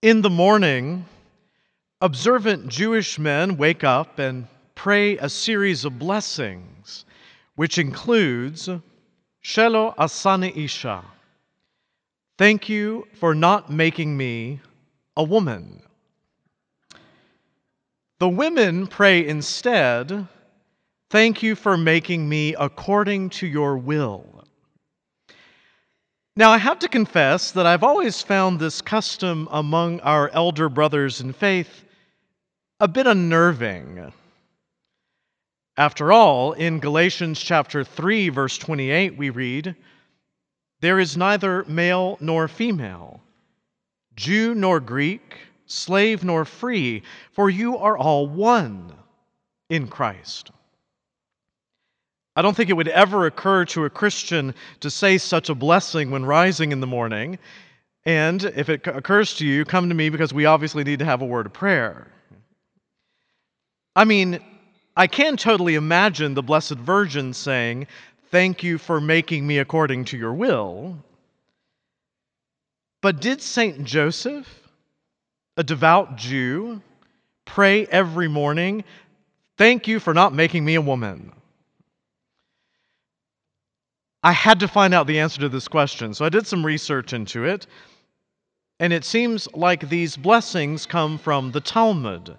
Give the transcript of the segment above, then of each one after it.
In the morning, observant Jewish men wake up and pray a series of blessings, which includes Shelo Asani Isha. Thank you for not making me a woman. The women pray instead, Thank you for making me according to your will. Now, I have to confess that I've always found this custom among our elder brothers in faith a bit unnerving. After all, in Galatians chapter 3 verse 28 we read, there is neither male nor female, Jew nor Greek, slave nor free, for you are all one in Christ. I don't think it would ever occur to a Christian to say such a blessing when rising in the morning. And if it occurs to you, come to me because we obviously need to have a word of prayer. I mean, I can totally imagine the Blessed Virgin saying, Thank you for making me according to your will. But did St. Joseph, a devout Jew, pray every morning, Thank you for not making me a woman? I had to find out the answer to this question, so I did some research into it. And it seems like these blessings come from the Talmud,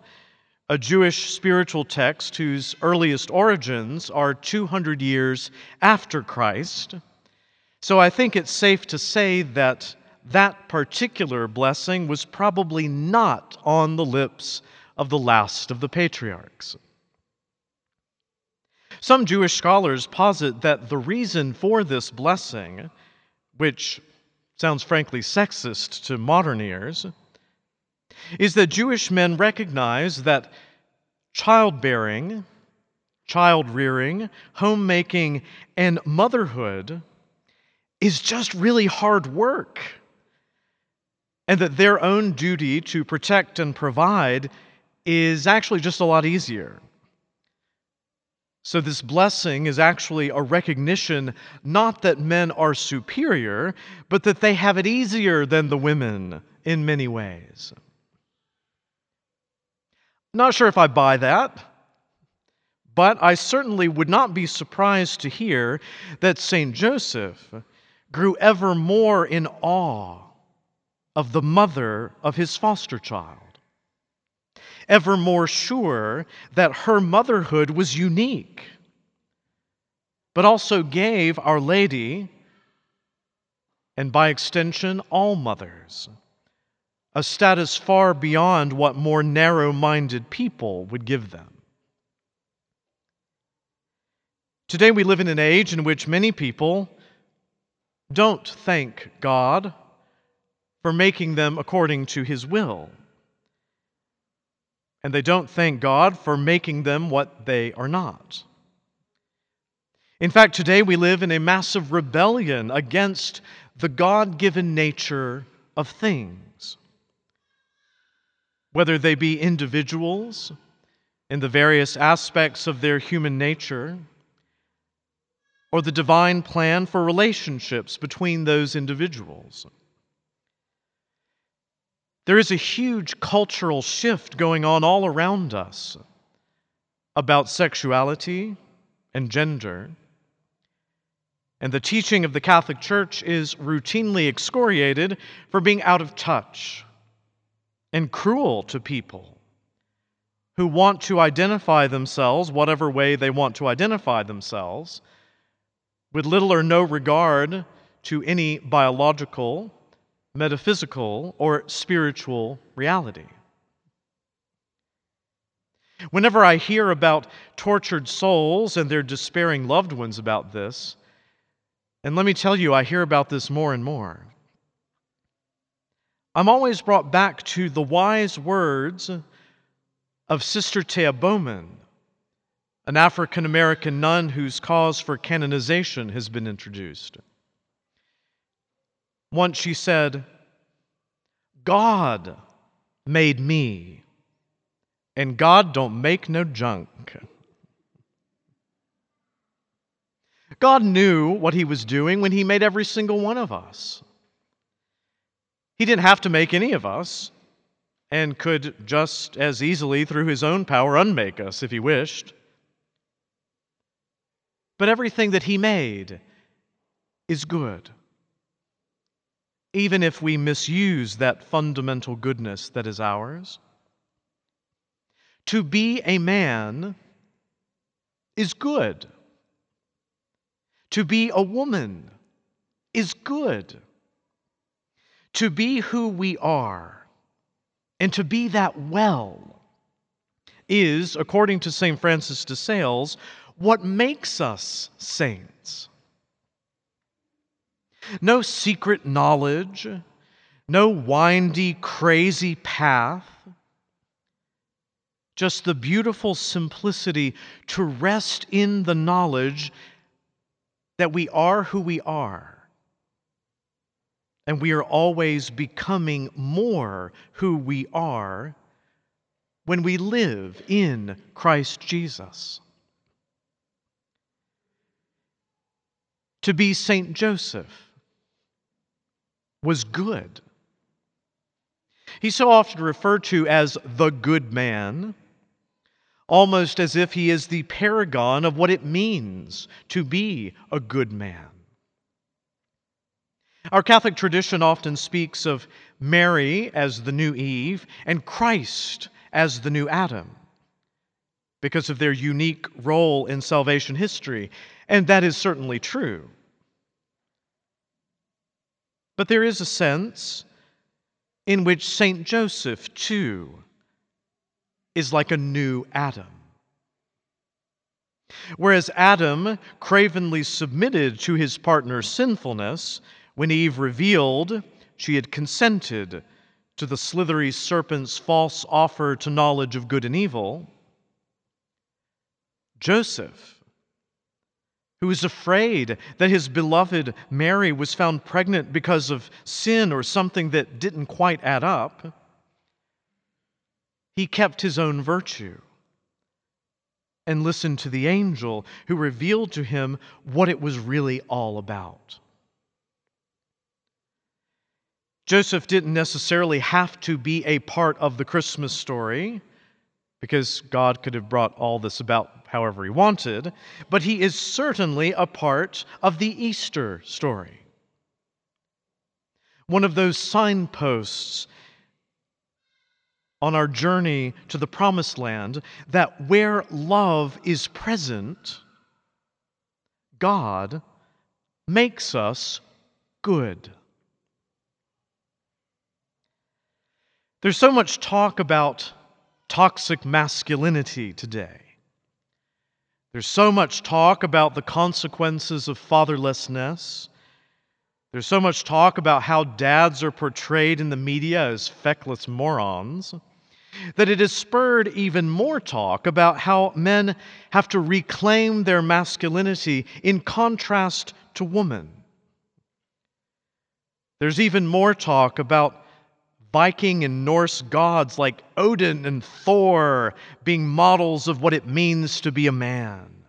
a Jewish spiritual text whose earliest origins are 200 years after Christ. So I think it's safe to say that that particular blessing was probably not on the lips of the last of the patriarchs. Some Jewish scholars posit that the reason for this blessing, which sounds frankly sexist to modern ears, is that Jewish men recognize that childbearing, child rearing, homemaking, and motherhood is just really hard work. And that their own duty to protect and provide is actually just a lot easier. So, this blessing is actually a recognition not that men are superior, but that they have it easier than the women in many ways. Not sure if I buy that, but I certainly would not be surprised to hear that St. Joseph grew ever more in awe of the mother of his foster child ever more sure that her motherhood was unique, but also gave Our Lady, and by extension, all mothers, a status far beyond what more narrow minded people would give them. Today, we live in an age in which many people don't thank God for making them according to His will and they don't thank God for making them what they are not. In fact, today we live in a massive rebellion against the God given nature of things. Whether they be individuals in the various aspects of their human nature, or the divine plan for relationships between those individuals. There is a huge cultural shift going on all around us about sexuality and gender. And the teaching of the Catholic Church is routinely excoriated for being out of touch and cruel to people who want to identify themselves, whatever way they want to identify themselves, with little or no regard to any biological metaphysical, or spiritual reality. Whenever I hear about tortured souls and their despairing loved ones about this, and let me tell you, I hear about this more and more. I'm always brought back to the wise words of Sister Thea Bowman, an African American nun whose cause for canonization has been introduced. Once she said, God made me, and God don't make no junk. God knew what He was doing when He made every single one of us. He didn't have to make any of us and could just as easily, through his own power, unmake us if he wished. But everything that he made is good, even if we misuse that fundamental goodness that is ours. To be a man is good. To be a woman is good. To be who we are and to be that well is, according to St. Francis de Sales, what makes us saints. No secret knowledge, no windy, crazy path, just the beautiful simplicity to rest in the knowledge that we are who we are. And we are always becoming more who we are when we live in Christ Jesus. To be Saint Joseph was good. He's so often referred to as the good man, almost as if he is the paragon of what it means to be a good man. Our Catholic tradition often speaks of Mary as the new Eve and Christ as the new Adam because of their unique role in salvation history, and that is certainly true. But there is a sense in which St. Joseph, too, is like a new Adam. Whereas Adam cravenly submitted to his partner's sinfulness, when Eve revealed she had consented to the slithery serpent's false offer to knowledge of good and evil, Joseph, who was afraid that his beloved Mary was found pregnant because of sin or something that didn't quite add up, he kept his own virtue and listened to the angel who revealed to him what it was really all about. Joseph didn't necessarily have to be a part of the Christmas story because God could have brought all this about however he wanted, but he is certainly a part of the Easter story. One of those signposts on our journey to the promised land that where love is present, God makes us good. There's so much talk about toxic masculinity today. There's so much talk about the consequences of fatherlessness. There's so much talk about how dads are portrayed in the media as feckless morons that it has spurred even more talk about how men have to reclaim their masculinity in contrast to women. There's even more talk about Viking and Norse gods like Odin and Thor being models of what it means to be a man.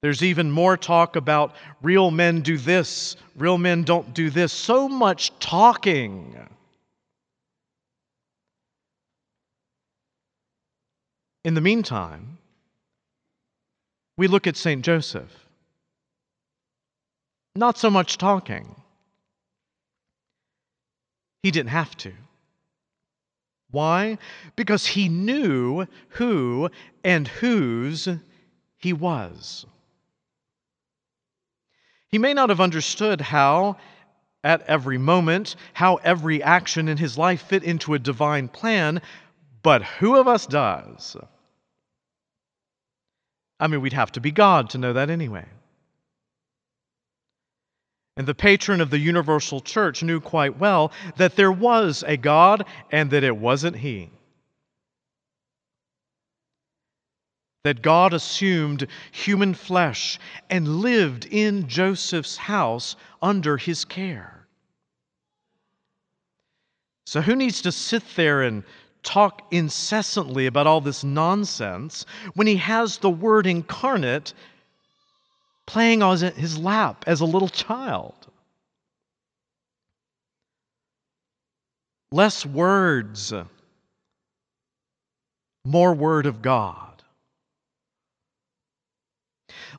There's even more talk about real men do this, real men don't do this. So much talking. In the meantime, we look at St. Joseph. Not so much talking. He didn't have to. Why? Because he knew who and whose he was. He may not have understood how, at every moment, how every action in his life fit into a divine plan, but who of us does? I mean, we'd have to be God to know that anyway. And the patron of the universal church knew quite well that there was a God and that it wasn't he. That God assumed human flesh and lived in Joseph's house under his care. So, who needs to sit there and talk incessantly about all this nonsense when he has the Word incarnate playing on his lap as a little child. less words, more Word of God.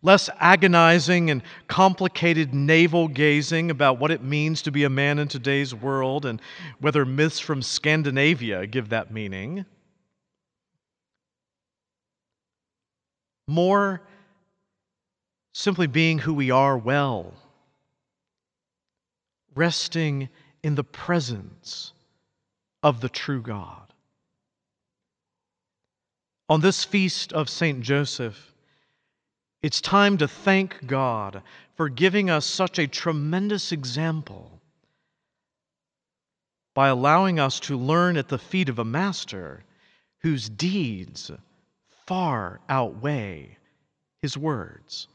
Less agonizing and complicated navel gazing about what it means to be a man in today's world and whether myths from Scandinavia give that meaning. More simply being who we are well, resting in the presence of the true God. On this feast of St. Joseph, it's time to thank God for giving us such a tremendous example by allowing us to learn at the feet of a master whose deeds far outweigh his words.